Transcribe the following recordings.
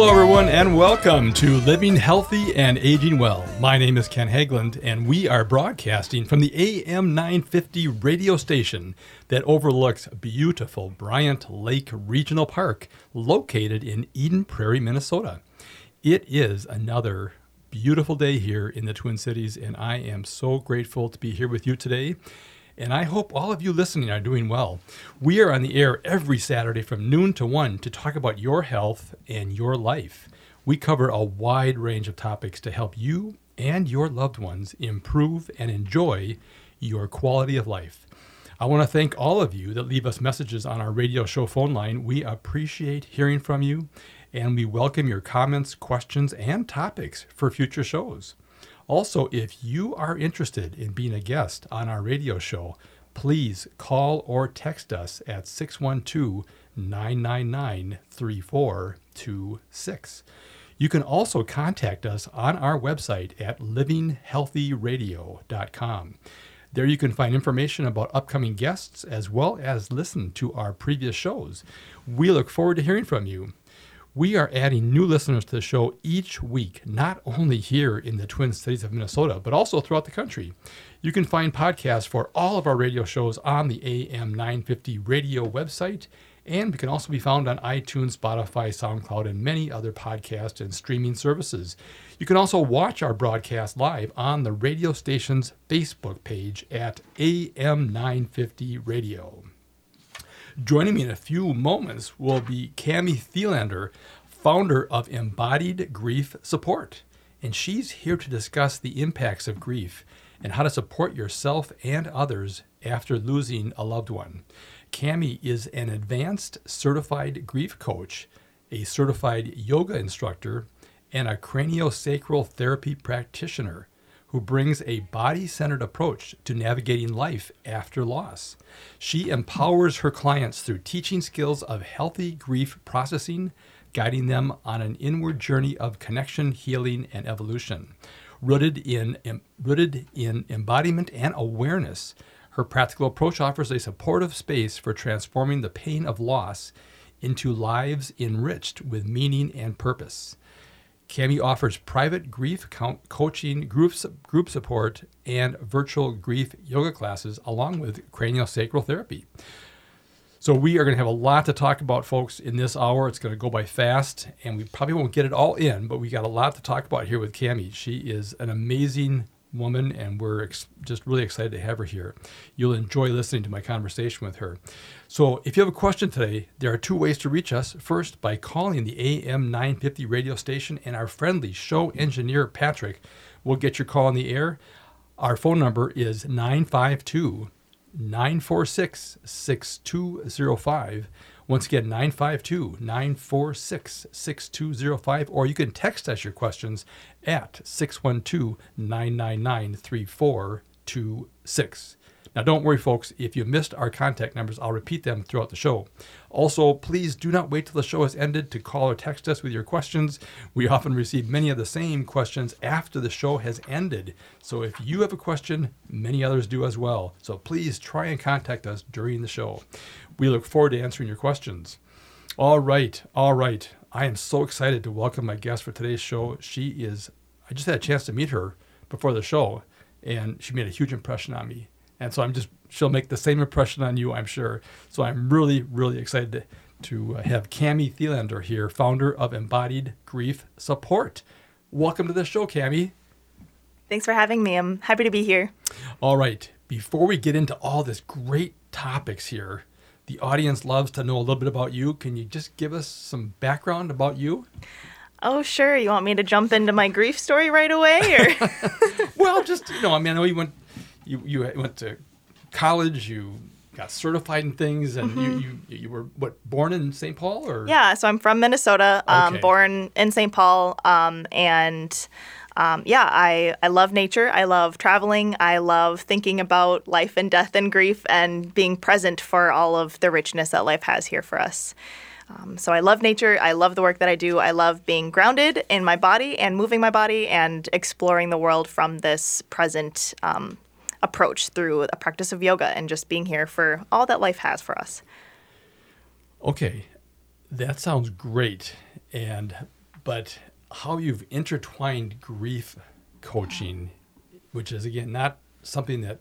Hello, everyone, and welcome to Living Healthy and Aging Well. My name is Ken Haglind, and we are broadcasting from the AM 950 radio station that overlooks beautiful Bryant Lake Regional Park, located in Eden Prairie, Minnesota. It is another beautiful day here in the Twin Cities, and I am so grateful to be here with you today and I hope all of you listening are doing well. We are on the air every Saturday from noon to 1 to talk about your health and your life. We cover a wide range of topics to help you and your loved ones improve and enjoy your quality of life. I want to thank all of you that leave us messages on our radio show phone line. We appreciate hearing from you and we welcome your comments, questions, and topics for future shows. Also, if you are interested in being a guest on our radio show, please call or text us at 612 999 3426. You can also contact us on our website at livinghealthyradio.com. There you can find information about upcoming guests as well as listen to our previous shows. We look forward to hearing from you. We are adding new listeners to the show each week, not only here in the Twin Cities of Minnesota, but also throughout the country. You can find podcasts for all of our radio shows on the AM 950 radio website, and we can also be found on iTunes, Spotify, SoundCloud, and many other podcast and streaming services. You can also watch our broadcast live on the radio station's Facebook page at AM 950 Radio. Joining me in a few moments will be Cami Thelander, founder of Embodied Grief Support. And she's here to discuss the impacts of grief and how to support yourself and others after losing a loved one. Cami is an advanced certified grief coach, a certified yoga instructor, and a craniosacral therapy practitioner who brings a body centered approach to navigating life after loss. She empowers her clients through teaching skills of healthy grief processing, guiding them on an inward journey of connection, healing, and evolution. Rooted in, rooted in embodiment and awareness, her practical approach offers a supportive space for transforming the pain of loss into lives enriched with meaning and purpose. Cami offers private grief coaching, group, group support, and virtual grief yoga classes, along with craniosacral therapy. So, we are going to have a lot to talk about, folks, in this hour. It's going to go by fast, and we probably won't get it all in, but we got a lot to talk about here with Cami. She is an amazing woman, and we're ex- just really excited to have her here. You'll enjoy listening to my conversation with her. So, if you have a question today, there are two ways to reach us. First, by calling the AM 950 radio station, and our friendly show engineer, Patrick, will get your call on the air. Our phone number is 952 946 6205. Once again, 952 946 6205, or you can text us your questions at 612 999 3426. Now, don't worry, folks, if you missed our contact numbers, I'll repeat them throughout the show. Also, please do not wait till the show has ended to call or text us with your questions. We often receive many of the same questions after the show has ended. So, if you have a question, many others do as well. So, please try and contact us during the show. We look forward to answering your questions. All right, all right. I am so excited to welcome my guest for today's show. She is, I just had a chance to meet her before the show, and she made a huge impression on me. And so I'm just, she'll make the same impression on you, I'm sure. So I'm really, really excited to, to uh, have Cami Thelander here, founder of Embodied Grief Support. Welcome to the show, Cami. Thanks for having me. I'm happy to be here. All right. Before we get into all this great topics here, the audience loves to know a little bit about you. Can you just give us some background about you? Oh, sure. You want me to jump into my grief story right away, or? well, just you know, I mean, I know you went you you went to college, you got certified in things, and mm-hmm. you, you you were what born in St. Paul or yeah. So I'm from Minnesota, um, okay. born in St. Paul, um, and. Um, yeah, I, I love nature. I love traveling. I love thinking about life and death and grief and being present for all of the richness that life has here for us. Um, so I love nature. I love the work that I do. I love being grounded in my body and moving my body and exploring the world from this present um, approach through a practice of yoga and just being here for all that life has for us. Okay, that sounds great. And but how you've intertwined grief coaching, which is again not something that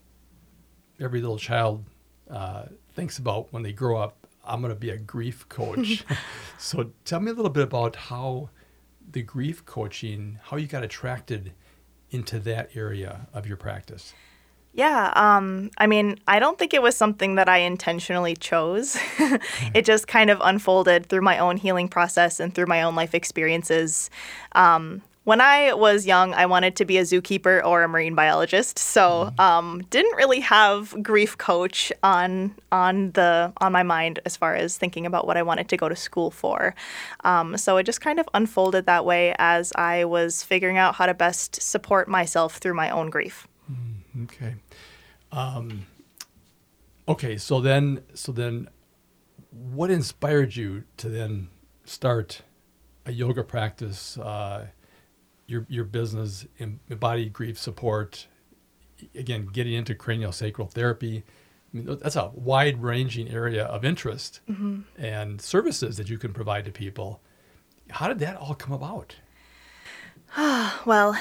every little child uh, thinks about when they grow up. I'm going to be a grief coach. so tell me a little bit about how the grief coaching, how you got attracted into that area of your practice. Yeah, um, I mean, I don't think it was something that I intentionally chose. it just kind of unfolded through my own healing process and through my own life experiences. Um, when I was young, I wanted to be a zookeeper or a marine biologist, so mm-hmm. um, didn't really have grief coach on on the on my mind as far as thinking about what I wanted to go to school for. Um, so it just kind of unfolded that way as I was figuring out how to best support myself through my own grief. Mm, okay. Um, okay. So then, so then, what inspired you to then start a yoga practice? Uh, your your business, embodied grief support, again, getting into cranial sacral therapy. I mean, that's a wide ranging area of interest mm-hmm. and services that you can provide to people. How did that all come about? well,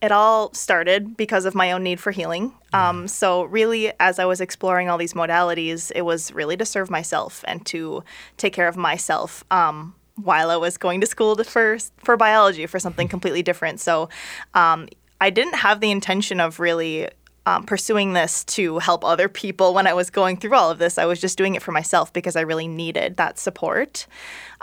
it all started because of my own need for healing. Um, so, really, as I was exploring all these modalities, it was really to serve myself and to take care of myself. Um, while I was going to school to, for for biology for something completely different. So um, I didn't have the intention of really um, pursuing this to help other people when I was going through all of this. I was just doing it for myself because I really needed that support.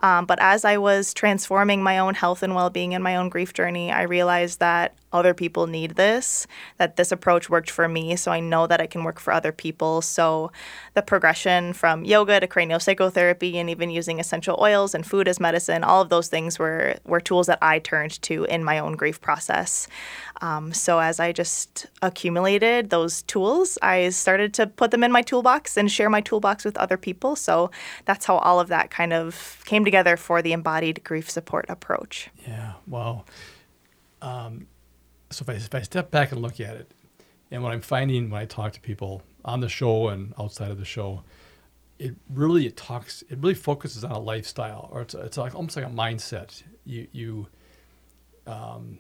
Um, but as I was transforming my own health and well being and my own grief journey, I realized that other people need this, that this approach worked for me. So I know that it can work for other people. So the progression from yoga to craniosacral and even using essential oils and food as medicine, all of those things were, were tools that I turned to in my own grief process. Um, so as I just accumulated those tools, I started to put them in my toolbox and share my toolbox with other people. So that's how all of that kind of came together for the embodied grief support approach. Yeah, well, um, so if I, if I step back and look at it, and what I'm finding when I talk to people on the show and outside of the show, it really it talks it really focuses on a lifestyle or it's, it's like almost like a mindset. You you um,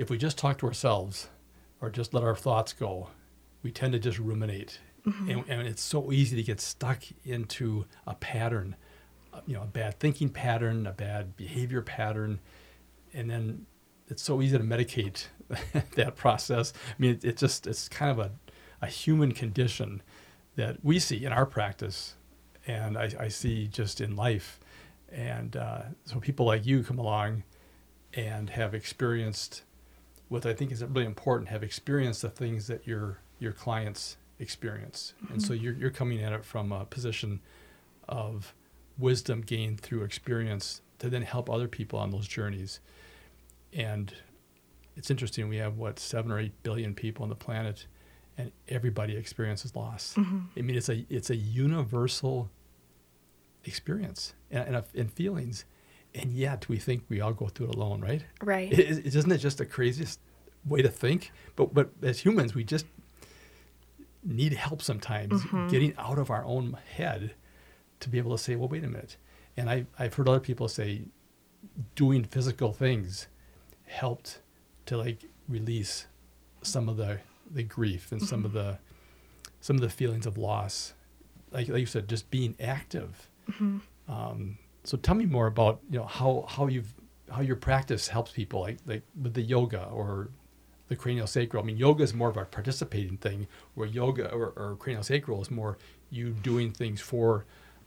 if we just talk to ourselves or just let our thoughts go, we tend to just ruminate, mm-hmm. and, and it's so easy to get stuck into a pattern, uh, you know, a bad thinking pattern, a bad behavior pattern, and then it's so easy to medicate that process. I mean, it, it, just it's kind of a, a human condition that we see in our practice, and I, I see just in life. And uh, so people like you come along and have experienced what I think is really important, have experienced the things that your your clients experience, mm-hmm. and so mm-hmm. you're you're coming at it from a position of wisdom gained through experience to then help other people on those journeys. And it's interesting. We have what seven or eight billion people on the planet, and everybody experiences loss. Mm-hmm. I mean, it's a it's a universal experience and, and, and, feelings, and yet we think we all go through it alone, right? Right. It, it, isn't it just the craziest way to think? But but as humans, we just need help sometimes mm-hmm. getting out of our own head to be able to say, well, wait a minute. And I, I've heard other people say doing physical things helped to like release some of the the grief and some of the some of the feelings of loss like, like you said just being active mm-hmm. um, so tell me more about you know how how you've how your practice helps people like like with the yoga or the cranial sacral. I mean yoga is more of a participating thing where yoga or, or cranial sacral is more you doing things for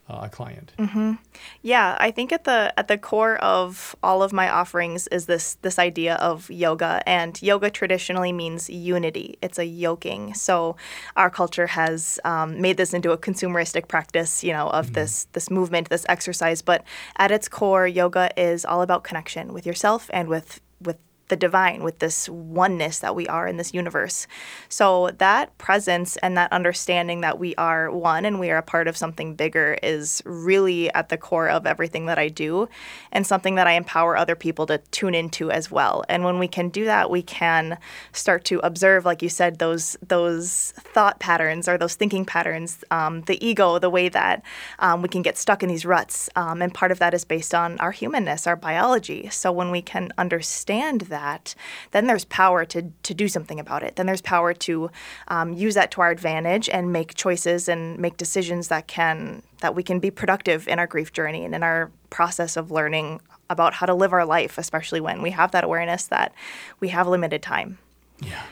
a client. Mm-hmm. Yeah, I think at the at the core of all of my offerings is this this idea of yoga, and yoga traditionally means unity. It's a yoking. So our culture has um, made this into a consumeristic practice, you know, of mm-hmm. this this movement, this exercise. But at its core, yoga is all about connection with yourself and with with the divine, with this oneness that we are in this universe. So that presence and that understanding that we are one and we are a part of something bigger is really at the core of everything that I do and something that I empower other people to tune into as well. And when we can do that, we can start to observe, like you said, those those thought patterns or those thinking patterns, um, the ego, the way that um, we can get stuck in these ruts. Um, and part of that is based on our humanness, our biology. So when we can understand that then there's power to, to do something about it. Then there's power to um, use that to our advantage and make choices and make decisions that can that we can be productive in our grief journey and in our process of learning about how to live our life, especially when we have that awareness that we have limited time. Yeah.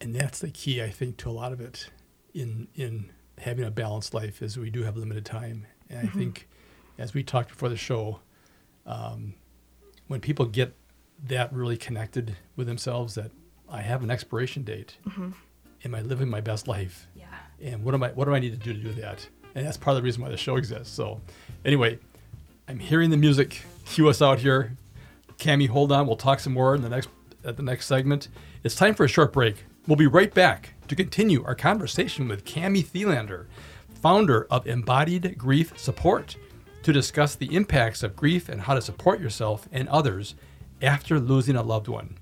And that's the key, I think, to a lot of it in in having a balanced life is we do have limited time. And mm-hmm. I think as we talked before the show, um, when people get that really connected with themselves that I have an expiration date. Mm-hmm. Am I living my best life? Yeah. And what am I what do I need to do to do that? And that's part of the reason why the show exists. So anyway, I'm hearing the music cue us out here. Cami, hold on. We'll talk some more in the next at the next segment. It's time for a short break. We'll be right back to continue our conversation with Cami Thelander, founder of Embodied Grief Support, to discuss the impacts of grief and how to support yourself and others after losing a loved one.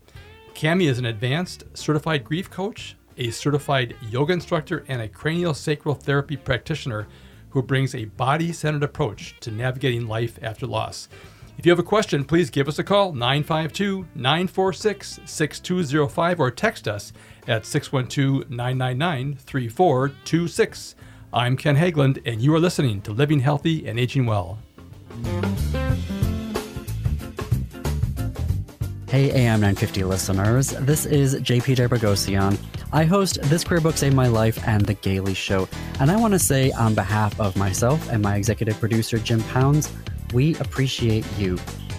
Cami is an advanced certified grief coach, a certified yoga instructor, and a cranial sacral therapy practitioner who brings a body centered approach to navigating life after loss. If you have a question, please give us a call 952 946 6205 or text us at 612 999 3426. I'm Ken Haglind, and you are listening to Living Healthy and Aging Well. Hey, AM 950 listeners, this is JP Der Boghossian. I host This Queer Book Saved My Life and The Gailey Show. And I want to say, on behalf of myself and my executive producer, Jim Pounds, we appreciate you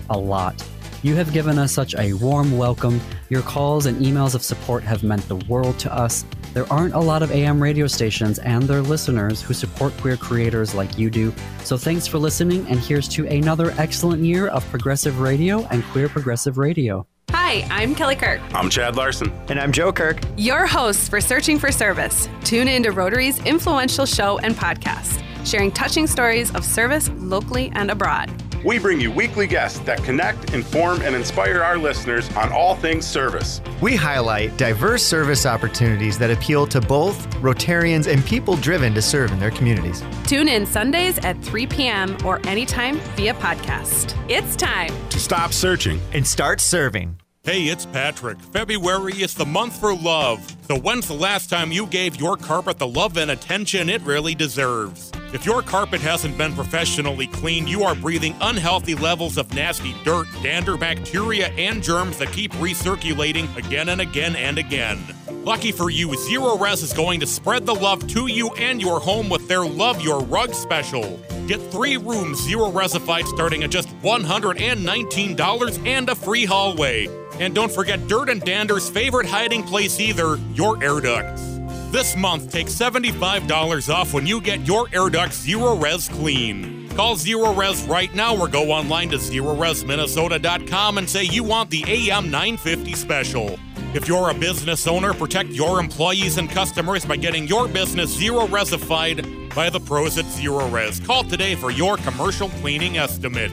a lot. You have given us such a warm welcome. Your calls and emails of support have meant the world to us. There aren't a lot of AM radio stations and their listeners who support queer creators like you do. So thanks for listening, and here's to another excellent year of progressive radio and queer progressive radio. Hi, I'm Kelly Kirk. I'm Chad Larson. And I'm Joe Kirk. Your hosts for Searching for Service. Tune in to Rotary's influential show and podcast, sharing touching stories of service locally and abroad. We bring you weekly guests that connect, inform, and inspire our listeners on all things service. We highlight diverse service opportunities that appeal to both Rotarians and people driven to serve in their communities. Tune in Sundays at 3 p.m. or anytime via podcast. It's time to stop searching and start serving. Hey, it's Patrick. February is the month for love. So, when's the last time you gave your carpet the love and attention it really deserves? If your carpet hasn't been professionally cleaned, you are breathing unhealthy levels of nasty dirt, dander, bacteria, and germs that keep recirculating again and again and again. Lucky for you, Zerorez is going to spread the love to you and your home with their Love Your Rug special. Get three rooms Zerorezified starting at just $119 and a free hallway. And don't forget Dirt and Dander's favorite hiding place either, your air ducts. This month, take $75 off when you get your air ducts res clean. Call Zerorez right now or go online to zerorezminnesota.com and say you want the AM 950 special. If you're a business owner, protect your employees and customers by getting your business zerorezified by the pros at Zerorez. Call today for your commercial cleaning estimate.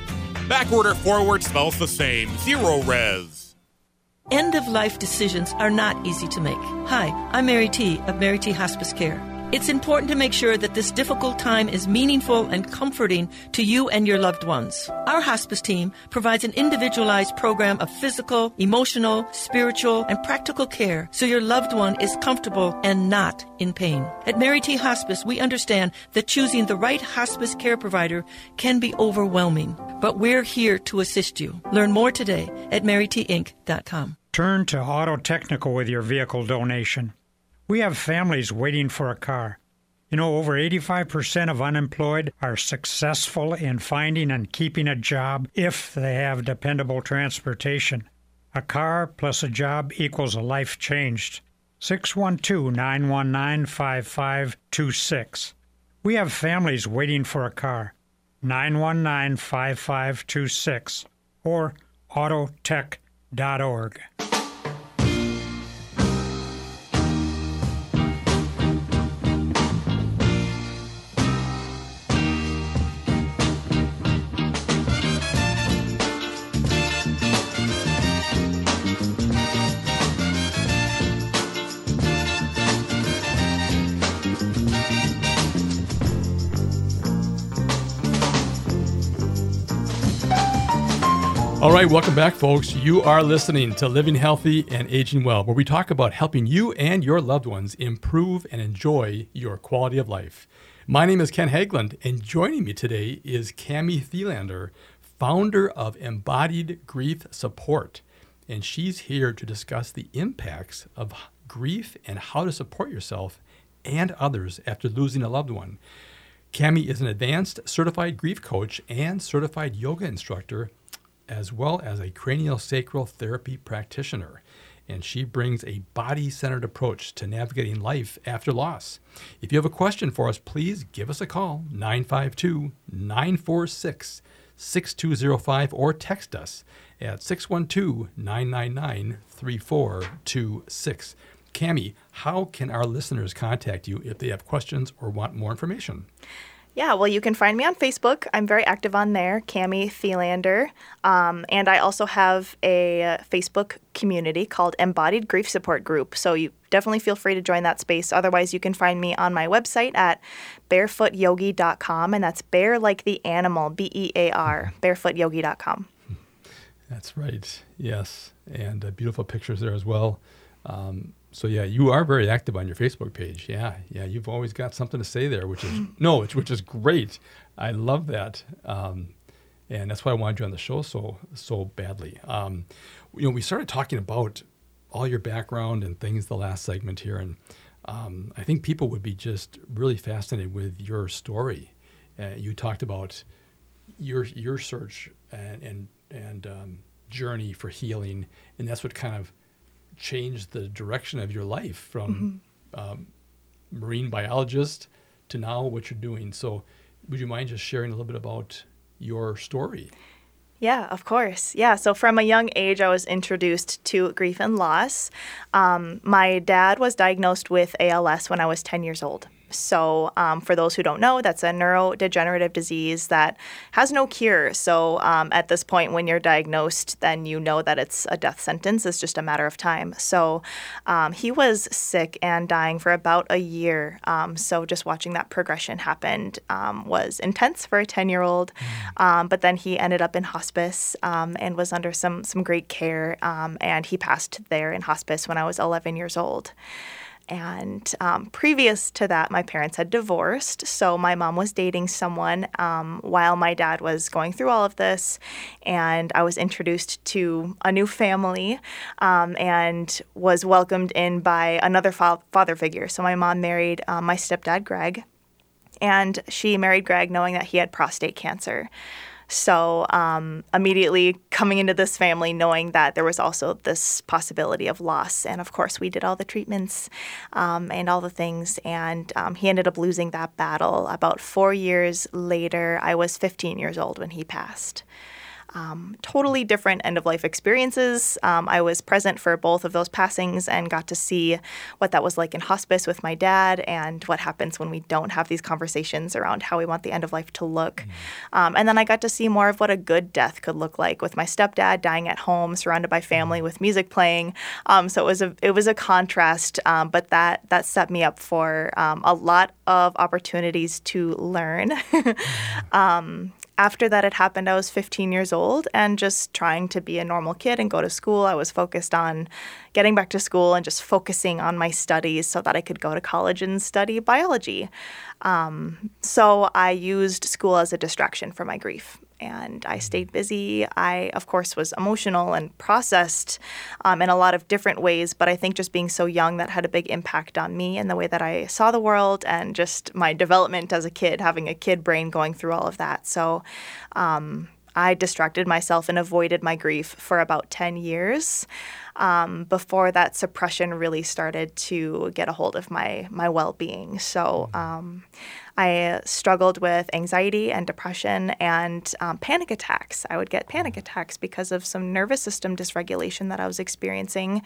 Backward or forward smells the same. Zerorez. End of life decisions are not easy to make. Hi, I'm Mary T. of Mary T. Hospice Care. It's important to make sure that this difficult time is meaningful and comforting to you and your loved ones. Our hospice team provides an individualized program of physical, emotional, spiritual, and practical care so your loved one is comfortable and not in pain. At Mary T. Hospice, we understand that choosing the right hospice care provider can be overwhelming, but we're here to assist you. Learn more today at marytinc.com. Turn to Auto Technical with your vehicle donation. We have families waiting for a car. You know, over 85% of unemployed are successful in finding and keeping a job if they have dependable transportation. A car plus a job equals a life changed. 612 919 5526. We have families waiting for a car. 919 5526 or autotech.com right, welcome back, folks. You are listening to Living Healthy and Aging Well, where we talk about helping you and your loved ones improve and enjoy your quality of life. My name is Ken Haglind, and joining me today is Cami Thelander, founder of Embodied Grief Support. And she's here to discuss the impacts of grief and how to support yourself and others after losing a loved one. Cami is an advanced certified grief coach and certified yoga instructor as well as a craniosacral therapy practitioner. And she brings a body centered approach to navigating life after loss. If you have a question for us, please give us a call 952 946 6205 or text us at 612 999 3426. Cami, how can our listeners contact you if they have questions or want more information? Yeah, well, you can find me on Facebook. I'm very active on there, Cami Thelander. Um, and I also have a Facebook community called Embodied Grief Support Group. So you definitely feel free to join that space. Otherwise, you can find me on my website at bearfootyogi.com. And that's bear like the animal, B E A R, bearfootyogi.com. That's right. Yes. And uh, beautiful pictures there as well. Um, so yeah, you are very active on your Facebook page. Yeah, yeah, you've always got something to say there, which is no, which, which is great. I love that, um, and that's why I wanted you on the show so so badly. Um, you know, we started talking about all your background and things the last segment here, and um, I think people would be just really fascinated with your story. Uh, you talked about your your search and and, and um, journey for healing, and that's what kind of changed the direction of your life from mm-hmm. um, marine biologist to now what you're doing. So, would you mind just sharing a little bit about your story? Yeah, of course. Yeah, so from a young age, I was introduced to grief and loss. Um, my dad was diagnosed with ALS when I was 10 years old. So, um, for those who don't know, that's a neurodegenerative disease that has no cure. So, um, at this point, when you're diagnosed, then you know that it's a death sentence. It's just a matter of time. So, um, he was sick and dying for about a year. Um, so, just watching that progression happen um, was intense for a 10 year old. Mm. Um, but then he ended up in hospice and was under some, some great care. and he passed there in hospice when I was 11 years old. And um, previous to that, my parents had divorced. So my mom was dating someone um, while my dad was going through all of this. And I was introduced to a new family um, and was welcomed in by another fa- father figure. So my mom married um, my stepdad, Greg. And she married Greg knowing that he had prostate cancer. So um, immediately coming into this family, knowing that there was also this possibility of loss, and of course we did all the treatments um, and all the things, and um, he ended up losing that battle. About four years later, I was 15 years old when he passed um, totally different end of life experiences. Um, I was present for both of those passings and got to see what that was like in hospice with my dad and what happens when we don't have these conversations around how we want the end of life to look. Mm. Um, and then I got to see more of what a good death could look like with my stepdad dying at home, surrounded by family mm. with music playing. Um, so it was a it was a contrast, um, but that that set me up for um, a lot of opportunities to learn. after that had happened, I was 15 years old and just trying to be a normal kid and go to school. I was focused on getting back to school and just focusing on my studies so that I could go to college and study biology. Um, so I used school as a distraction for my grief and I stayed busy. I, of course, was emotional and processed um, in a lot of different ways, but I think just being so young that had a big impact on me and the way that I saw the world and just my development as a kid, having a kid brain going through all of that. So, um, I distracted myself and avoided my grief for about 10 years. Um, before that suppression really started to get a hold of my my well being. So. Um, I struggled with anxiety and depression and um, panic attacks. I would get panic attacks because of some nervous system dysregulation that I was experiencing.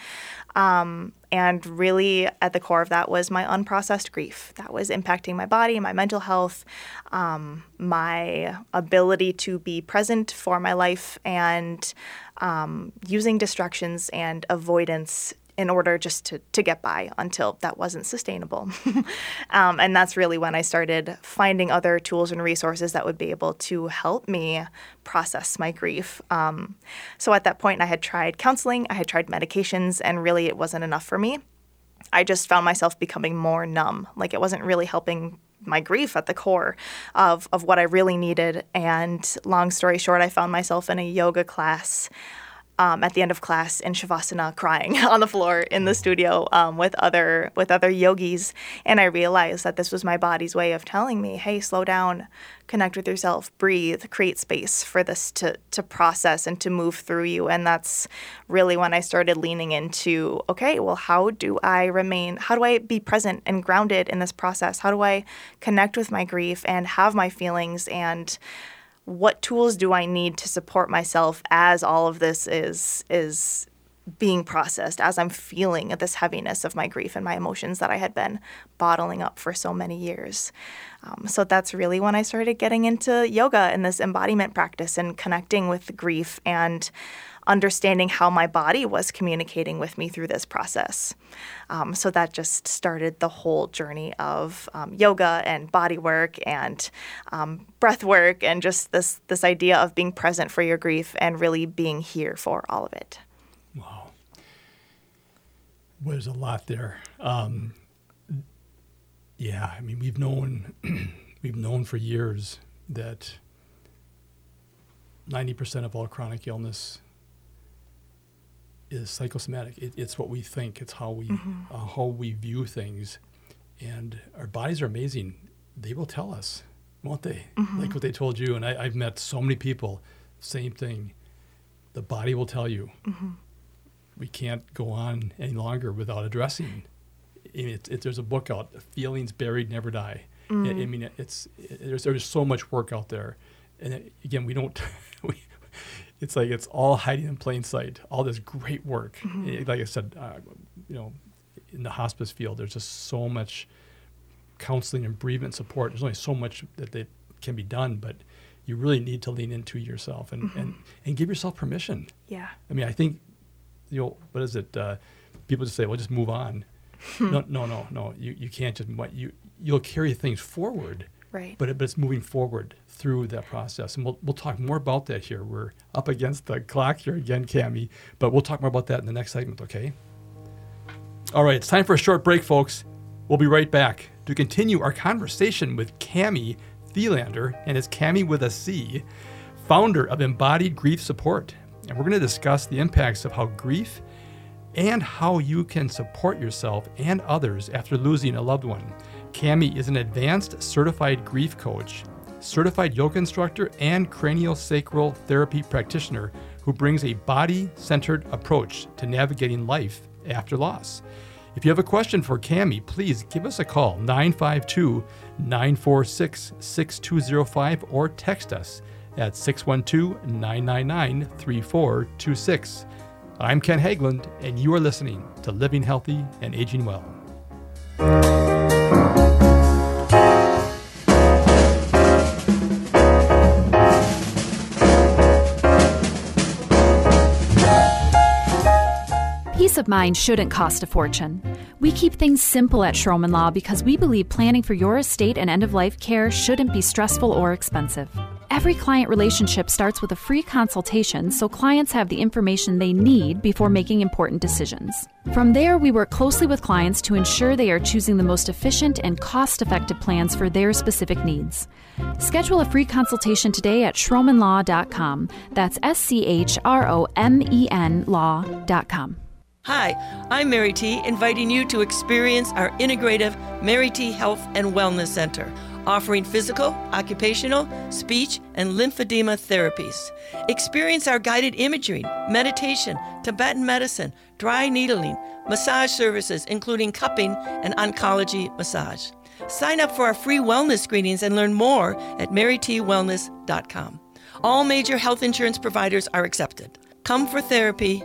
Um, and really, at the core of that was my unprocessed grief that was impacting my body, my mental health, um, my ability to be present for my life, and um, using distractions and avoidance in order just to, to get by until that wasn't sustainable. um, and that's really when I started finding other tools and resources that would be able to help me process my grief. Um, so at that point, I had tried counseling, I had tried medications, and really it wasn't enough for me. I just found myself becoming more numb. Like it wasn't really helping my grief at the core of, of what I really needed. And long story short, I found myself in a yoga class um, at the end of class in shavasana crying on the floor in the studio um, with other with other yogis. And i realized that this was my body's way of telling me hey slow down connect with yourself breathe create space for this to to process and to move through you. And that's really when i started leaning into okay well how do i remain how do i be present and grounded in this process? How do i connect with my grief and have my feelings and what tools do I need to support myself as all of this is is being processed as I'm feeling this heaviness of my grief and my emotions that I had been bottling up for so many years. Um, so that's really when I started getting into yoga and this embodiment practice and connecting with grief and understanding how my body was communicating with me through this process. Um, so that just started the whole journey of um, yoga and body work and um, breath work and just this this idea of being present for your grief and really being here for all of it. Wow, there's a lot there. Um, yeah, I mean we've known we've known for years that. 90% of all chronic illness is psychosomatic. It, it's what we think. It's how we mm-hmm. uh, how we view things, and our bodies are amazing. They will tell us, won't they? Mm-hmm. Like what they told you. And I, have met so many people. Same thing. The body will tell you. Mm-hmm. We can't go on any longer without addressing. It, it, there's a book out, "Feelings Buried Never Die." I, I mm. mean, it's there's there's so much work out there, and again, we don't we it's like it's all hiding in plain sight. All this great work. Mm-hmm. Like I said, uh, you know, in the hospice field, there's just so much counseling and bereavement support. There's only so much that they can be done, but you really need to lean into yourself and, mm-hmm. and, and give yourself permission. Yeah. I mean, I think, you know, what is it? Uh, people just say, well, just move on. no, no, no, no. You, you can't just, you, you'll carry things forward. Right. But, it, but it's moving forward through that process. And we'll, we'll talk more about that here. We're up against the clock here again, Cami, but we'll talk more about that in the next segment, okay? All right, it's time for a short break, folks. We'll be right back to continue our conversation with Cami Thelander, and it's Cami with a C, founder of Embodied Grief Support. And we're going to discuss the impacts of how grief and how you can support yourself and others after losing a loved one. Cami is an advanced certified grief coach certified yoga instructor, and craniosacral therapy practitioner who brings a body centered approach to navigating life after loss. If you have a question for Cami, please give us a call 952 946 6205 or text us at 612 999 3426. I'm Ken Haglind, and you are listening to Living Healthy and Aging Well. Of mind shouldn't cost a fortune. We keep things simple at Schromen Law because we believe planning for your estate and end of life care shouldn't be stressful or expensive. Every client relationship starts with a free consultation so clients have the information they need before making important decisions. From there, we work closely with clients to ensure they are choosing the most efficient and cost effective plans for their specific needs. Schedule a free consultation today at schromenlaw.com. That's S C H R O M E N law.com. Hi, I'm Mary T, inviting you to experience our integrative Mary T Health and Wellness Center. offering physical, occupational, speech, and lymphedema therapies. Experience our guided imagery, meditation, Tibetan medicine, dry needling, massage services, including cupping and oncology massage. Sign up for our free wellness screenings and learn more at marytwellness.com. All major health insurance providers are accepted. Come for therapy,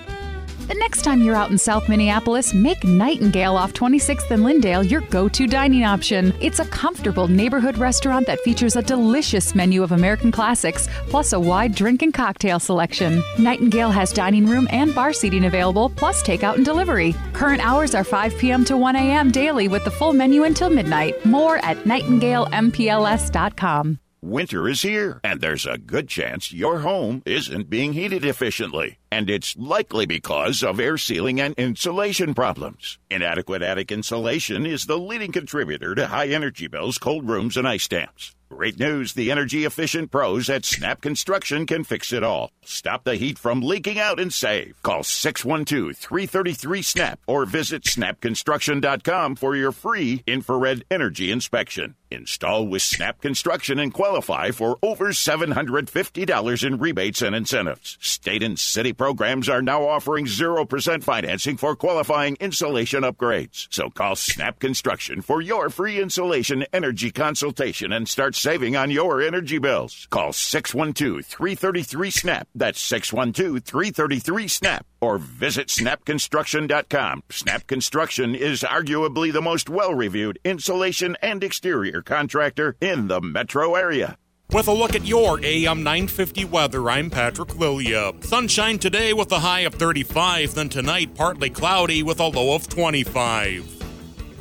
The next time you're out in South Minneapolis, make Nightingale off 26th and Lyndale your go to dining option. It's a comfortable neighborhood restaurant that features a delicious menu of American classics, plus a wide drink and cocktail selection. Nightingale has dining room and bar seating available, plus takeout and delivery. Current hours are 5 p.m. to 1 a.m. daily with the full menu until midnight. More at nightingalempls.com. Winter is here, and there's a good chance your home isn't being heated efficiently. And it's likely because of air sealing and insulation problems. Inadequate attic insulation is the leading contributor to high energy bills, cold rooms, and ice dams. Great news the energy efficient pros at Snap Construction can fix it all. Stop the heat from leaking out and save. Call 612 333 SNAP or visit snapconstruction.com for your free infrared energy inspection. Install with Snap Construction and qualify for over $750 in rebates and incentives. State and city programs are now offering 0% financing for qualifying insulation upgrades. So call Snap Construction for your free insulation energy consultation and start saving on your energy bills. Call 612 333 SNAP. That's 612 333 SNAP. Or visit snapconstruction.com. Snap Construction is arguably the most well reviewed insulation and exterior contractor in the metro area. With a look at your AM 950 weather, I'm Patrick Lilia. Sunshine today with a high of 35, then tonight partly cloudy with a low of 25.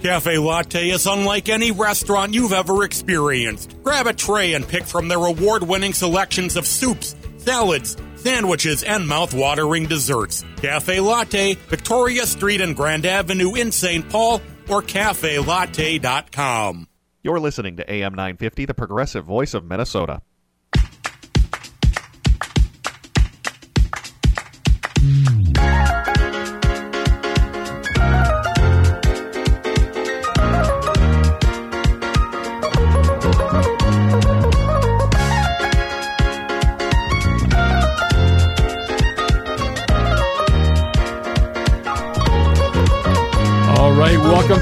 Cafe Latte is unlike any restaurant you've ever experienced. Grab a tray and pick from their award winning selections of soups, salads, sandwiches, and mouth-watering desserts. Cafe Latte, Victoria Street and Grand Avenue in St. Paul, or cafelatte.com. You're listening to AM 950, the progressive voice of Minnesota.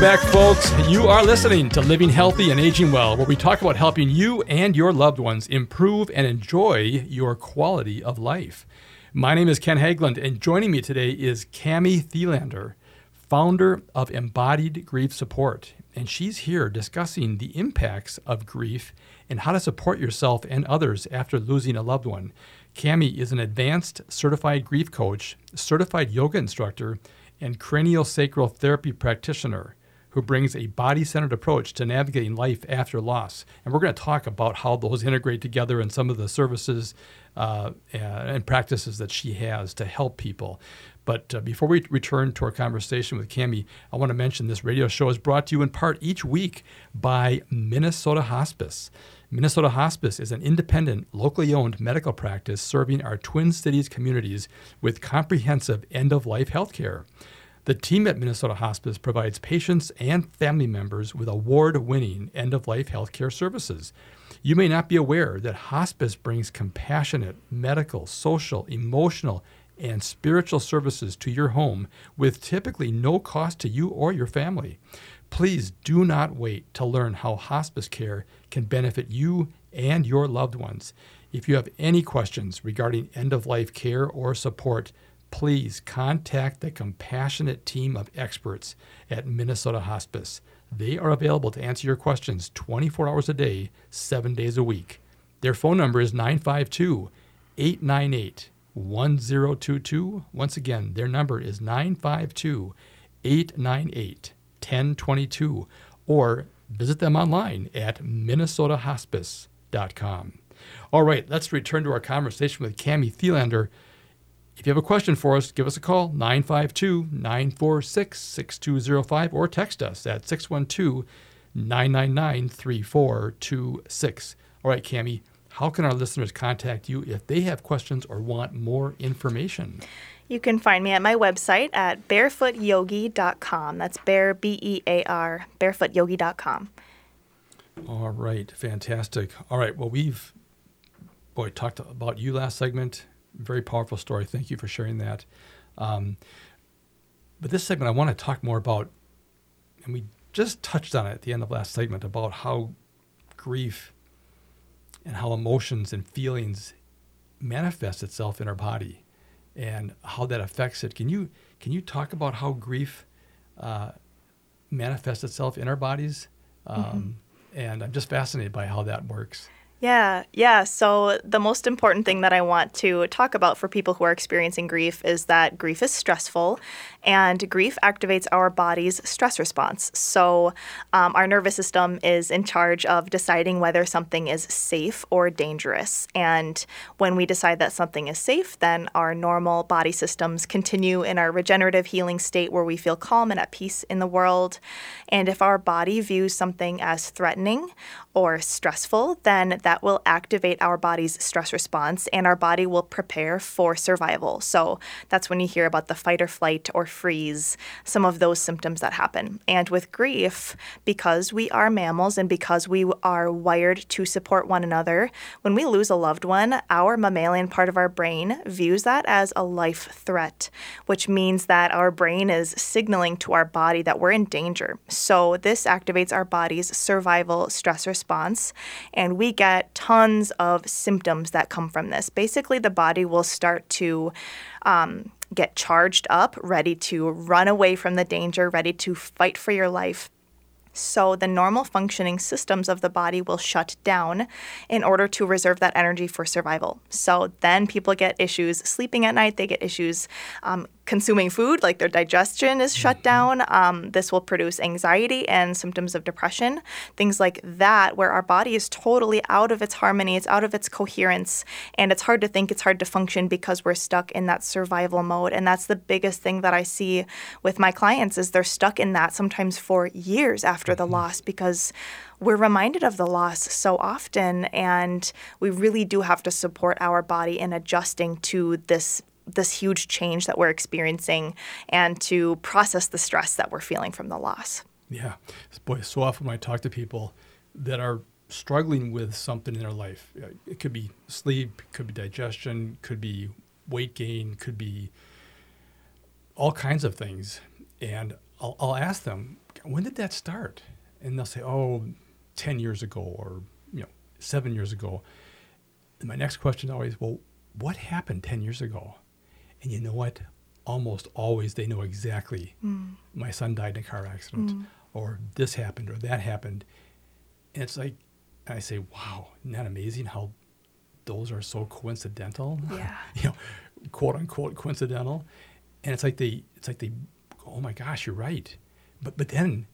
Welcome back, folks. You are listening to Living Healthy and Aging Well, where we talk about helping you and your loved ones improve and enjoy your quality of life. My name is Ken Haglind, and joining me today is Cami Thelander, founder of Embodied Grief Support. And she's here discussing the impacts of grief and how to support yourself and others after losing a loved one. Cami is an advanced certified grief coach, certified yoga instructor, and craniosacral therapy practitioner who brings a body centered approach to navigating life after loss. And we're going to talk about how those integrate together and some of the services uh, and practices that she has to help people. But uh, before we return to our conversation with Cami, I want to mention this radio show is brought to you in part each week by Minnesota Hospice. Minnesota Hospice is an independent, locally owned medical practice serving our Twin Cities communities with comprehensive end of life health care. The team at Minnesota Hospice provides patients and family members with award winning end of life healthcare services. You may not be aware that hospice brings compassionate medical, social, emotional, and spiritual services to your home with typically no cost to you or your family. Please do not wait to learn how hospice care can benefit you and your loved ones. If you have any questions regarding end of life care or support, please contact the compassionate team of experts at Minnesota Hospice. They are available to answer your questions 24 hours a day, seven days a week. Their phone number is 952 898 1022. Once again, their number is 952 898 1022 or visit them online at minnesotahospice.com. All right, let's return to our conversation with Cami Thelander. If you have a question for us, give us a call, 952 946 6205, or text us at 612 999 3426. All right, Cami, how can our listeners contact you if they have questions or want more information? You can find me at my website at bearfootyogi.com. That's bear, B E A R, bearfootyogi.com. All right, fantastic. All right, well, we've, boy, talked about you last segment. Very powerful story. Thank you for sharing that. Um, but this segment, I want to talk more about, and we just touched on it at the end of last segment about how grief and how emotions and feelings manifest itself in our body and how that affects it. Can you can you talk about how grief uh, manifests itself in our bodies? Mm-hmm. Um, mm-hmm. And I'm just fascinated by how that works. Yeah, yeah. So, the most important thing that I want to talk about for people who are experiencing grief is that grief is stressful and grief activates our body's stress response. So, um, our nervous system is in charge of deciding whether something is safe or dangerous. And when we decide that something is safe, then our normal body systems continue in our regenerative healing state where we feel calm and at peace in the world. And if our body views something as threatening or stressful, then that will activate our body's stress response and our body will prepare for survival. So that's when you hear about the fight or flight or freeze, some of those symptoms that happen. And with grief, because we are mammals and because we are wired to support one another, when we lose a loved one, our mammalian part of our brain views that as a life threat, which means that our brain is signaling to our body that we're in danger. So this activates our body's survival stress response, and we get tons of symptoms that come from this. Basically, the body will start to um, get charged up, ready to run away from the danger, ready to fight for your life. So, the normal functioning systems of the body will shut down in order to reserve that energy for survival. So, then people get issues sleeping at night, they get issues um, consuming food, like their digestion is shut mm-hmm. down. Um, this will produce anxiety and symptoms of depression, things like that, where our body is totally out of its harmony, it's out of its coherence, and it's hard to think, it's hard to function because we're stuck in that survival mode. And that's the biggest thing that I see with my clients is they're stuck in that sometimes for years after the mm-hmm. loss because we're reminded of the loss so often and we really do have to support our body in adjusting to this this huge change that we're experiencing and to process the stress that we're feeling from the loss. Yeah. Boy, so often when I talk to people that are struggling with something in their life, uh, it could be sleep, could be digestion, could be weight gain, could be all kinds of things. And I'll, I'll ask them, when did that start? And they'll say, oh, 10 years ago or, you know, seven years ago. And my next question always, well, what happened 10 years ago? And you know what? Almost always they know exactly mm. my son died in a car accident, mm. or this happened, or that happened. And it's like, I say, wow, isn't that amazing how those are so coincidental? Yeah. you know, quote unquote coincidental. And it's like they, it's like they, oh my gosh, you're right. But but then,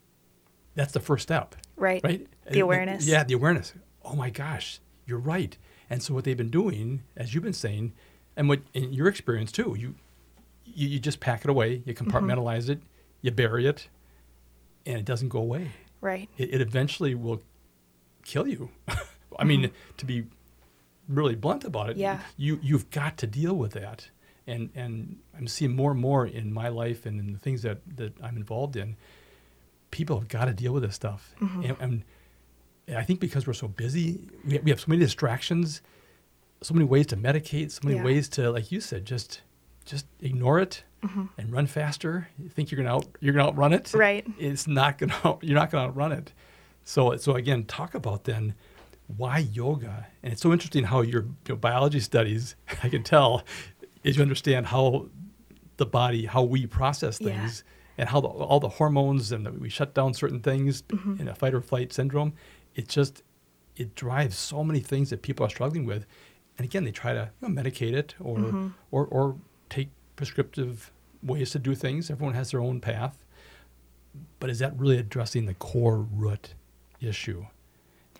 that's the first step. Right. Right. The awareness. Yeah, the awareness. Oh my gosh, you're right. And so what they've been doing, as you've been saying, and what in your experience too, you you, you just pack it away, you mm-hmm. compartmentalize mm-hmm. it, you bury it, and it doesn't go away. Right. It, it eventually will kill you. I mean, mm-hmm. to be really blunt about it, yeah. you you've got to deal with that. And and I'm seeing more and more in my life and in the things that, that I'm involved in, people have got to deal with this stuff. Mm-hmm. And, and, I think because we're so busy, we have, we have so many distractions so many ways to medicate, so many yeah. ways to, like you said, just just ignore it mm-hmm. and run faster. You think you're gonna out, you're gonna outrun it. Right. It's not gonna you're not gonna outrun it. So so again, talk about then why yoga. And it's so interesting how your, your biology studies, I can tell, is you understand how the body, how we process things, yeah. and how the, all the hormones and that we shut down certain things mm-hmm. in a fight or flight syndrome. It just it drives so many things that people are struggling with and again, they try to you know, medicate it or, mm-hmm. or or take prescriptive ways to do things. Everyone has their own path, but is that really addressing the core root issue?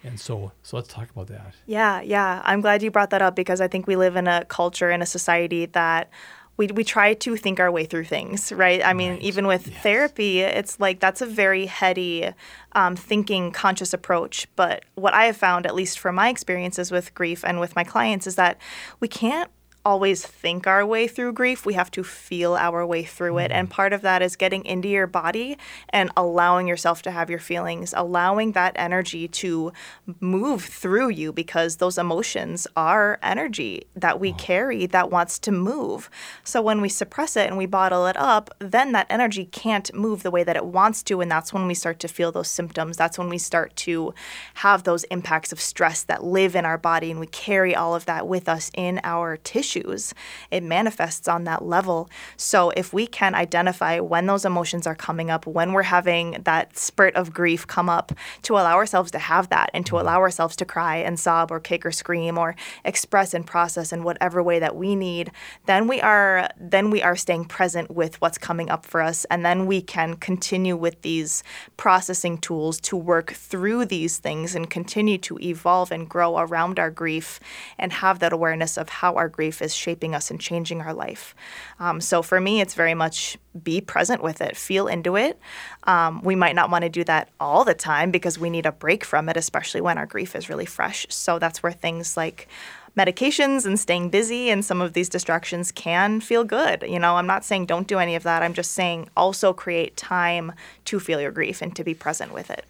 And so, so let's talk about that. Yeah, yeah. I'm glad you brought that up because I think we live in a culture in a society that we, we try to think our way through things, right? I mean, right. even with yes. therapy, it's like that's a very heady um, thinking, conscious approach. But what I have found, at least from my experiences with grief and with my clients, is that we can't always think our way through grief. We have to feel our way through it. And mm. part of that is getting into your body and allowing yourself to have your feelings, allowing that energy to move through you because those emotions are energy that we carry that wants to move. So when we suppress it and we bottle it up, then that energy can't move the way that it wants to. And that's when we start to feel those symptoms. That's when we start to have those impacts of stress that live in our body and we carry all of that with us in our tissue issues, it manifests on that level. So if we can identify when those emotions are coming up, when we're having that spurt of grief come up, to allow ourselves to have that and to mm-hmm. allow ourselves to cry and sob or kick or scream or express and process in whatever way that we need, then we are then we are staying present with what's coming up for us and then we can continue with these processing tools to work through these things and continue to evolve and grow around our grief and have that awareness of how our grief is shaping us and changing our life. Um, so for me, it's very much be present with it, feel into it. Um, we might not want to do that all the time because we need a break from it, especially when our grief is really fresh. So that's where things like medications and staying busy and some of these distractions can feel good. You know, I'm not saying don't do any of that. I'm just saying also create time to feel your grief and to be present with it.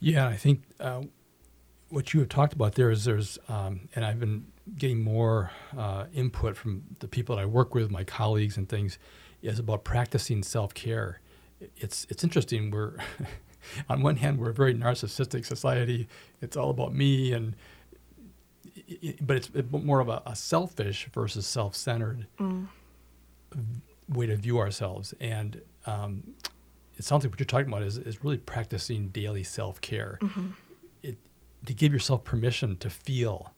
Yeah, I think uh, what you have talked about there is there's, um, and I've been getting more uh, input from the people that I work with, my colleagues and things, is about practicing self care. It's it's interesting. We're on one hand we're a very narcissistic society. It's all about me, and but it's more of a, a selfish versus self centered mm. way to view ourselves. And um, it sounds like what you're talking about is is really practicing daily self care. Mm-hmm. to give yourself permission to feel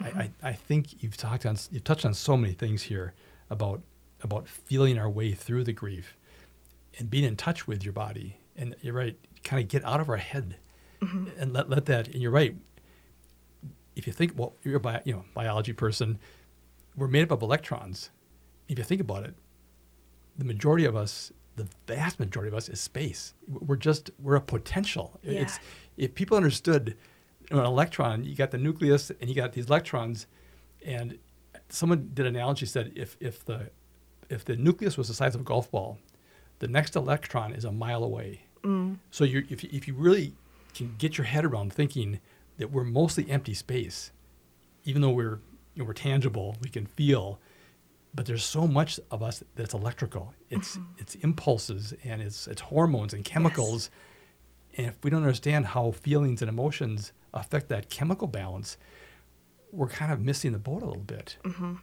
Mm-hmm. I, I, think you've talked on you've touched on so many things here about about feeling our way through the grief and being in touch with your body. And you're right, kind of get out of our head mm-hmm. and let, let that. And you're right. If you think, well, you're a bio, you know biology person, we're made up of electrons. If you think about it, the majority of us, the vast majority of us, is space. We're just we're a potential. Yeah. It's if people understood an electron, you got the nucleus and you got these electrons, and someone did an analogy said if if the if the nucleus was the size of a golf ball, the next electron is a mile away. Mm. So you if if you really can get your head around thinking that we're mostly empty space, even though we're you know, we're tangible, we can feel, but there's so much of us that's electrical. It's mm-hmm. it's impulses and it's it's hormones and chemicals. Yes. And if we don't understand how feelings and emotions affect that chemical balance, we're kind of missing the boat a little bit. Mm-hmm.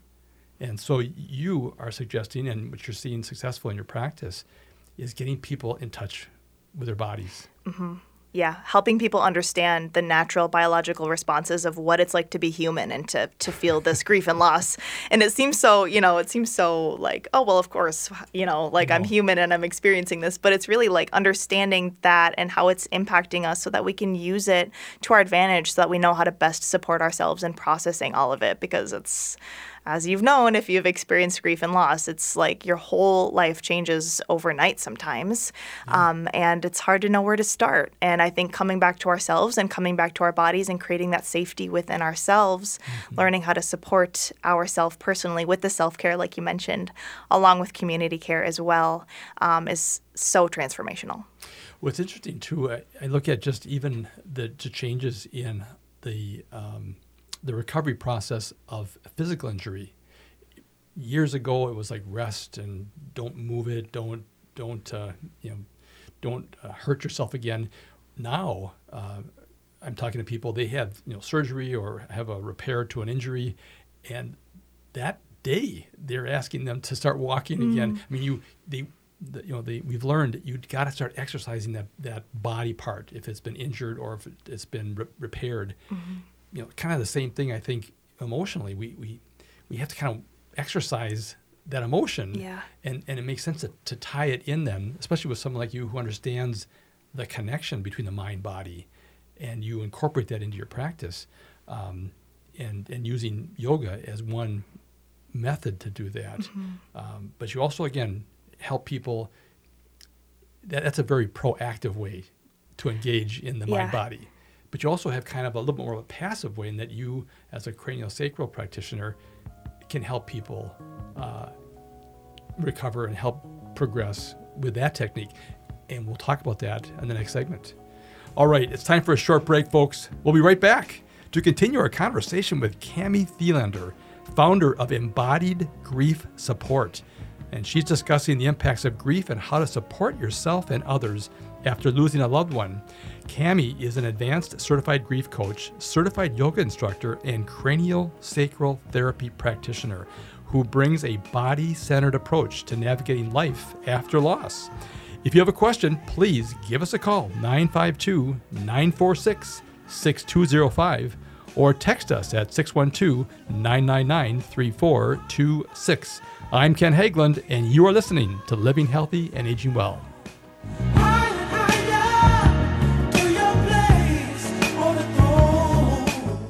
And so you are suggesting, and what you're seeing successful in your practice, is getting people in touch with their bodies. Mm-hmm yeah, helping people understand the natural biological responses of what it's like to be human and to to feel this grief and loss. And it seems so, you know, it seems so like, oh well, of course, you know, like no. I'm human and I'm experiencing this, but it's really like understanding that and how it's impacting us so that we can use it to our advantage so that we know how to best support ourselves in processing all of it because it's as you've known, if you've experienced grief and loss, it's like your whole life changes overnight sometimes. Um, and it's hard to know where to start. And I think coming back to ourselves and coming back to our bodies and creating that safety within ourselves, mm-hmm. learning how to support ourselves personally with the self care, like you mentioned, along with community care as well, um, is so transformational. What's interesting too, I, I, look at just even the, the changes in the um, the recovery process of physical injury. Years ago, it was like rest and don't move it, don't don't uh, you know, don't uh, hurt yourself again. Now, uh, I'm talking to people they have you know surgery or have a repair to an injury, and that day they're asking them to start walking mm. again. I mean, you they the, you know, the, we've learned you have got to start exercising that, that body part if it's been injured or if it's been re- repaired. Mm-hmm you know, kind of the same thing I think emotionally, we, we, we have to kind of exercise that emotion. Yeah. And, and it makes sense to, to tie it in then, especially with someone like you who understands the connection between the mind body and you incorporate that into your practice um, and, and using yoga as one method to do that. Mm-hmm. Um, but you also, again, help people. That, that's a very proactive way to engage in the Yeah. mind body. But you also have kind of a little bit more of a passive way in that you, as a cranial sacral practitioner, can help people uh, recover and help progress with that technique. And we'll talk about that in the next segment. All right, it's time for a short break, folks. We'll be right back to continue our conversation with Cami Thelander, founder of Embodied Grief Support. And she's discussing the impacts of grief and how to support yourself and others after losing a loved one. Cami is an advanced certified grief coach, certified yoga instructor, and cranial sacral therapy practitioner who brings a body centered approach to navigating life after loss. If you have a question, please give us a call 952 946 6205 or text us at 612 999 3426. I'm Ken Haglind, and you are listening to Living Healthy and Aging Well.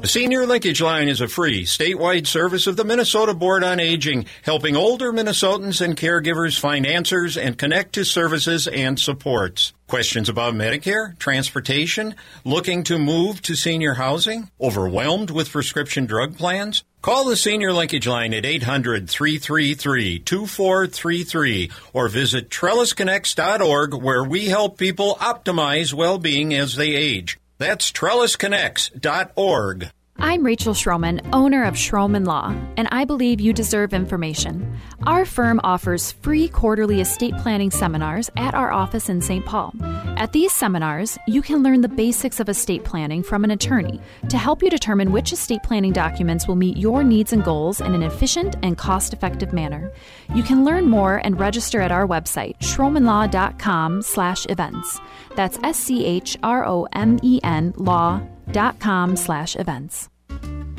The Senior Linkage Line is a free statewide service of the Minnesota Board on Aging, helping older Minnesotans and caregivers find answers and connect to services and supports. Questions about Medicare, transportation, looking to move to senior housing, overwhelmed with prescription drug plans? Call the Senior Linkage Line at 800 333 2433 or visit trellisconnects.org where we help people optimize well being as they age. That's trellisconnects.org. I'm Rachel Schromen, owner of Schromen Law, and I believe you deserve information. Our firm offers free quarterly estate planning seminars at our office in St. Paul. At these seminars, you can learn the basics of estate planning from an attorney to help you determine which estate planning documents will meet your needs and goals in an efficient and cost effective manner. You can learn more and register at our website, schromenlaw.com slash events. That's S C H R O M E N law.com slash events.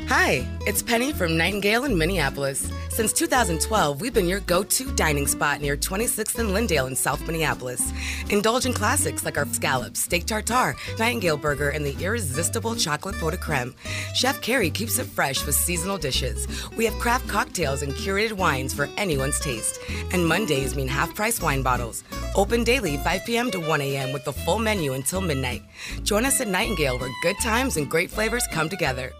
Hi, it's Penny from Nightingale in Minneapolis. Since 2012, we've been your go to dining spot near 26th and Lyndale in South Minneapolis. Indulge in classics like our scallops, steak tartare, Nightingale burger, and the irresistible chocolate pot de creme. Chef Carrie keeps it fresh with seasonal dishes. We have craft cocktails and curated wines for anyone's taste. And Mondays mean half price wine bottles. Open daily 5 p.m. to 1 a.m. with the full menu until midnight. Join us at Nightingale where good times and great flavors come together.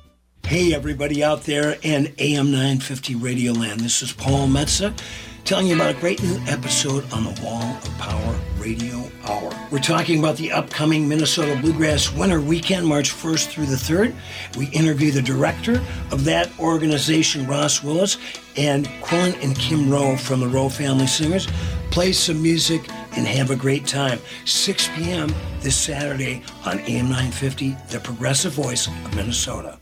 Hey, everybody out there in AM 950 Radio Land. This is Paul Metsa telling you about a great new episode on the Wall of Power Radio Hour. We're talking about the upcoming Minnesota Bluegrass Winter Weekend, March 1st through the 3rd. We interview the director of that organization, Ross Willis, and Quillen and Kim Rowe from the Rowe Family Singers. Play some music and have a great time. 6 p.m. this Saturday on AM 950, the progressive voice of Minnesota.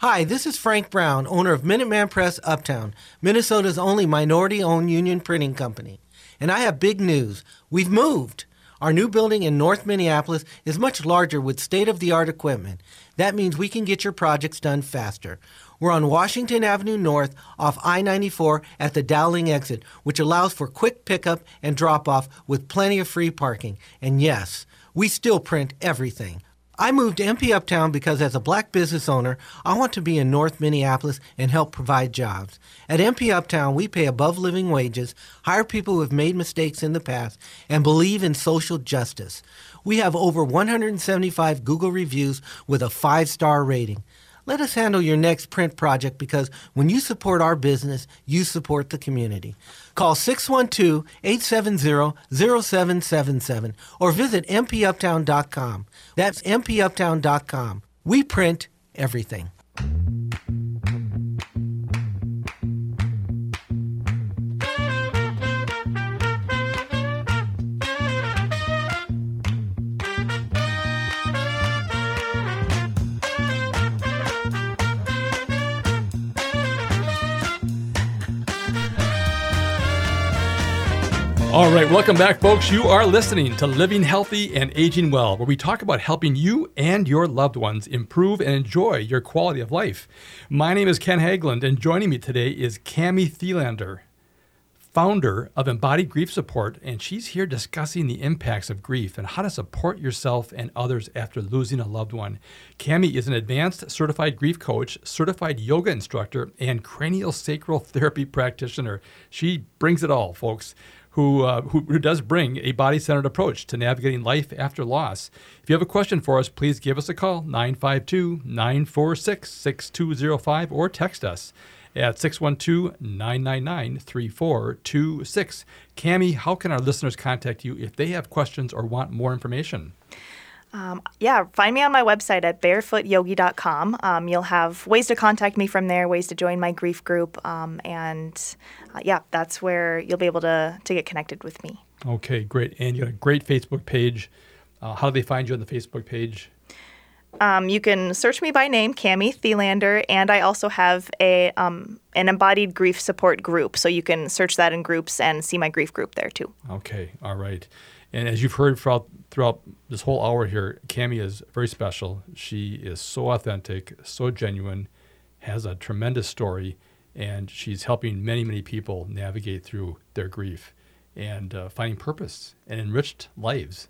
Hi, this is Frank Brown, owner of Minuteman Press Uptown, Minnesota's only minority owned union printing company. And I have big news. We've moved. Our new building in North Minneapolis is much larger with state of the art equipment. That means we can get your projects done faster. We're on Washington Avenue North off I 94 at the Dowling exit, which allows for quick pickup and drop off with plenty of free parking. And yes, we still print everything. I moved to MP Uptown because as a black business owner, I want to be in North Minneapolis and help provide jobs. At MP Uptown, we pay above living wages, hire people who have made mistakes in the past, and believe in social justice. We have over 175 Google reviews with a five star rating. Let us handle your next print project because when you support our business, you support the community. Call 612 870 0777 or visit mpuptown.com. That's mpuptown.com. We print everything. All right, welcome back, folks. You are listening to Living Healthy and Aging Well, where we talk about helping you and your loved ones improve and enjoy your quality of life. My name is Ken Haglind, and joining me today is Cami Thelander, founder of Embodied Grief Support, and she's here discussing the impacts of grief and how to support yourself and others after losing a loved one. Cami is an advanced certified grief coach, certified yoga instructor, and cranial sacral therapy practitioner. She brings it all, folks who, uh, who, who, does bring a body centered approach to navigating life after loss. If you have a question for us, please give us a call, 952 946 6205, or text us at 612 999 3426. Cami, how can our listeners contact you if they have questions or want more information? Um, yeah, find me on my website at bearfootyogi.com. Um, you'll have ways to contact me from there, ways to join my grief group, um, and uh, yeah, that's where you'll be able to to get connected with me. Okay, great. And you got a great Facebook page. Uh, how do they find you on the Facebook page? Um, you can search me by name, Cami Thelander, and I also have a um, an embodied grief support group. So you can search that in groups and see my grief group there too. Okay, all right. And as you've heard throughout throughout this whole hour here, Cami is very special. She is so authentic, so genuine, has a tremendous story, and she's helping many many people navigate through their grief and uh, finding purpose and enriched lives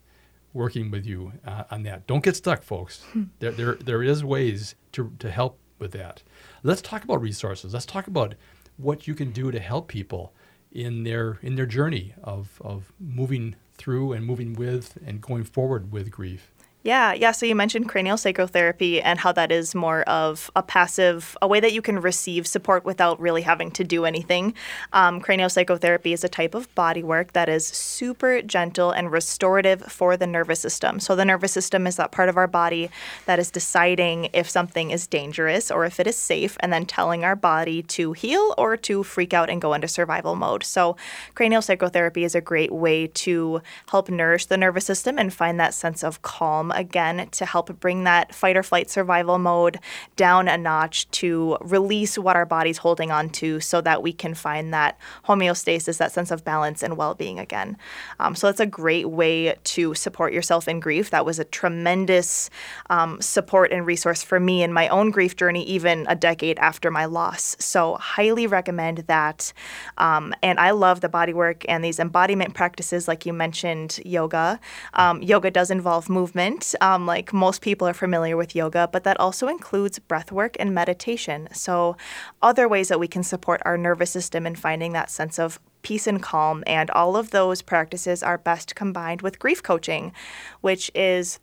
working with you uh, on that. Don't get stuck, folks. Hmm. there, there, there is ways to, to help with that. Let's talk about resources. Let's talk about what you can do to help people in their in their journey of, of moving through and moving with and going forward with grief. Yeah, yeah. So you mentioned cranial sacral therapy and how that is more of a passive, a way that you can receive support without really having to do anything. Um, craniosacral therapy is a type of body work that is super gentle and restorative for the nervous system. So the nervous system is that part of our body that is deciding if something is dangerous or if it is safe, and then telling our body to heal or to freak out and go into survival mode. So craniosacral therapy is a great way to help nourish the nervous system and find that sense of calm again to help bring that fight or flight survival mode down a notch to release what our body's holding on to so that we can find that homeostasis, that sense of balance and well being again. Um, so that's a great way to support yourself in grief. That was a tremendous um, support and resource for me in my own grief journey, even a decade after my loss. So, highly recommend that. Um, and I love the body work and these embodiment practices, like you mentioned, yoga. Um, yoga does involve movement um, like most people are familiar with yoga, but that also includes breath work and meditation. So, other ways that we can support our nervous system in finding that sense of peace and calm. And all of those practices are best combined with grief coaching, which is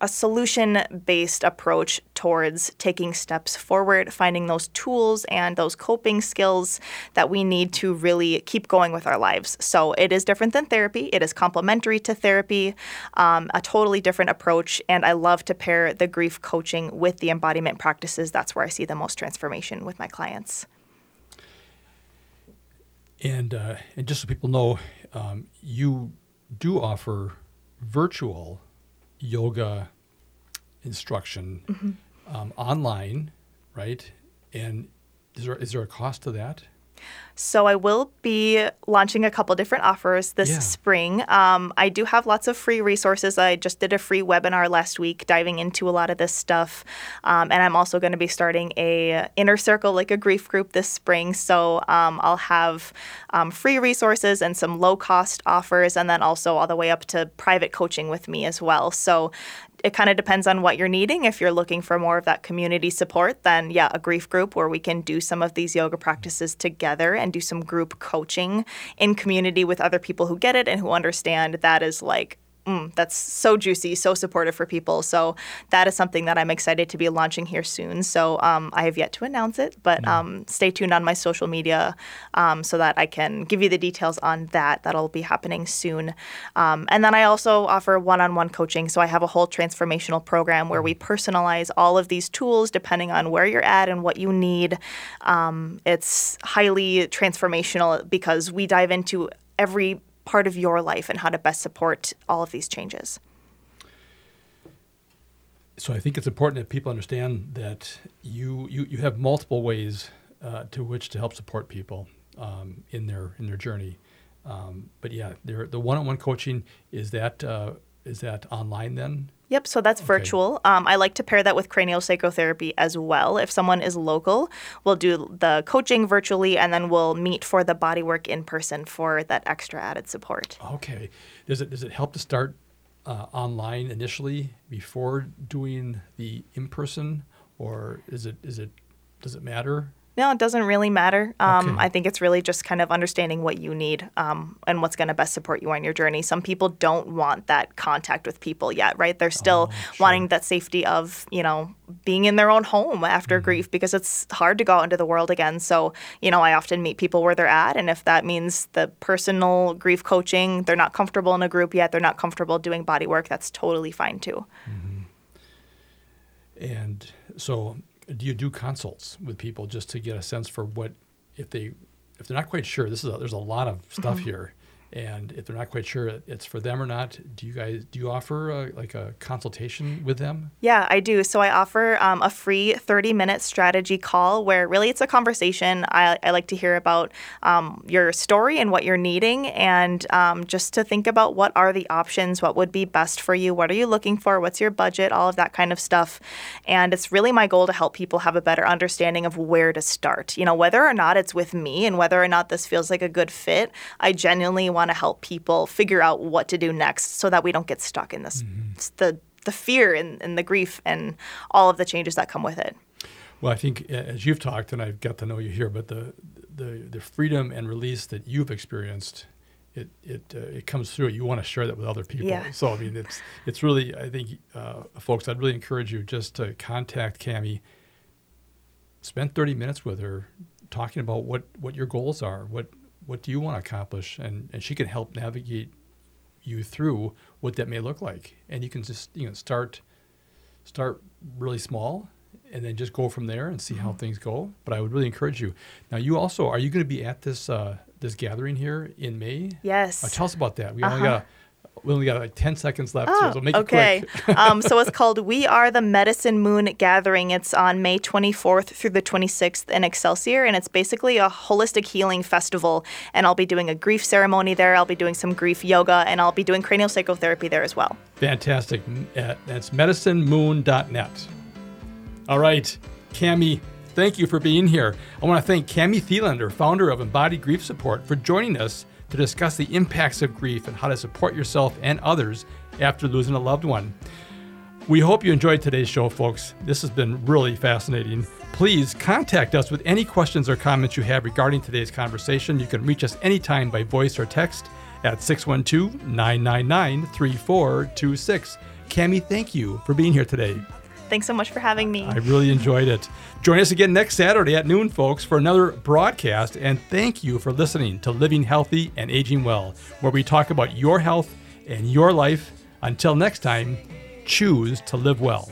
a solution based approach towards taking steps forward, finding those tools and those coping skills that we need to really keep going with our lives. So it is different than therapy, it is complementary to therapy, um, a totally different approach. And I love to pair the grief coaching with the embodiment practices. That's where I see the most transformation with my clients. And, uh, and just so people know, um, you do offer virtual yoga instruction mm-hmm. um, online, right? And is there, is there a cost to that? So I will be launching a couple different offers this yeah. spring. Um, I do have lots of free resources. I just did a free webinar last week diving into a lot of this stuff, um, and I'm also going to be starting a inner circle, like a grief group, this spring. So um, I'll have um, free resources and some low cost offers, and then also all the way up to private coaching with me as well. So it kind of depends on what you're needing. If you're looking for more of that community support, then yeah, a grief group where we can do some of these yoga practices together and do some group coaching in community with other people who get it and who understand that is like mm, that's so juicy, so supportive for people. So that is something that I'm excited to be launching here soon. So um, I have yet to announce it, but um, stay tuned on my social media um, so that I can give you the details on that. That'll be happening soon. Um, and then I also offer one-on-one coaching. So I have a whole transformational program where we personalize all of these tools depending on where you're at and what you need. Um, it's highly transformational because we dive into every part of your life and how to best support all of these changes. So I think it's important that people understand that you you, you have multiple ways uh, to which to help support people um, in their in their journey. Um, but yeah, the one-on-one coaching is that uh, is that online then? Yep, so that's okay. virtual. Um, I like to pair that with craniosacral therapy as well. If someone is local, we'll do the coaching virtually and then we'll meet for the bodywork in person for that extra added support. Okay. Does it, does it help to start uh, online initially before doing the in person, or is it, is it, does it matter? No, it doesn't really matter. Um, okay. I think it's really just kind of understanding what you need um, and what's going to best support you on your journey. Some people don't want that contact with people yet, right? They're still oh, sure. wanting that safety of, you know, being in their own home after mm-hmm. grief because it's hard to go out into the world again. So, you know, I often meet people where they're at. And if that means the personal grief coaching, they're not comfortable in a group yet, they're not comfortable doing body work, that's totally fine too. Mm-hmm. And so, do you do consults with people just to get a sense for what if they if they're not quite sure this is a, there's a lot of stuff mm-hmm. here and if they're not quite sure it's for them or not do you guys do you offer a, like a consultation with them? Yeah i do. So i offer um, a free 30 minute strategy call where really it's a conversation. I, I like to hear about um, your story and what you're needing and um, just to think about what are the options what would be best for you what are you looking for what's your budget all of that kind of stuff. And it's really my goal to help people have a better understanding of where to start. You know whether or not it's with me and whether or not this feels like a good fit i genuinely want to help people figure out what to do next so that we don't get stuck in this mm-hmm. the the fear and, and the grief and all of the changes that come with it. Well, I think as you've talked, and I've got to know you here, but the the, the freedom and release that you've experienced, it it uh, it comes through. You want to share that with other people. Yeah. So I mean, it's it's really I think uh, folks, I'd really encourage you just to contact Cami. Spend thirty minutes with her, talking about what what your goals are, what what do you want to accomplish? And, and she can help navigate you through what that may look like. And you can just you know start start really small and then just go from there and see mm-hmm. how things go. But i would really encourage you. Now you also are you going to be at this uh, this gathering here in may? Yes. Uh, tell us about that. We uh-huh. only got we only got like 10 seconds left, oh, so make okay. it quick. um, so it's called We Are the Medicine Moon Gathering. It's on May 24th through the 26th in Excelsior, and it's basically a holistic healing festival. And I'll be doing a grief ceremony there. I'll be doing some grief yoga, and I'll be doing craniosacral therapy there as well. Fantastic. Uh, that's medicinemoon.net. All right, Cami, thank you for being here. I want to thank Cami Thelander, founder of Embodied Grief Support, for joining us to discuss the impacts of grief and how to support yourself and others after losing a loved one. We hope you enjoyed today's show, folks. This has been really fascinating. Please contact us with any questions or comments you have regarding today's conversation. You can reach us anytime by voice or text at 612 999 3426. Cami, thank you for being here today. Thanks so much for having me. I really enjoyed it. Join us again next Saturday at noon, folks, for another broadcast. And thank you for listening to Living Healthy and Aging Well, where we talk about your health and your life. Until next time, choose to live well.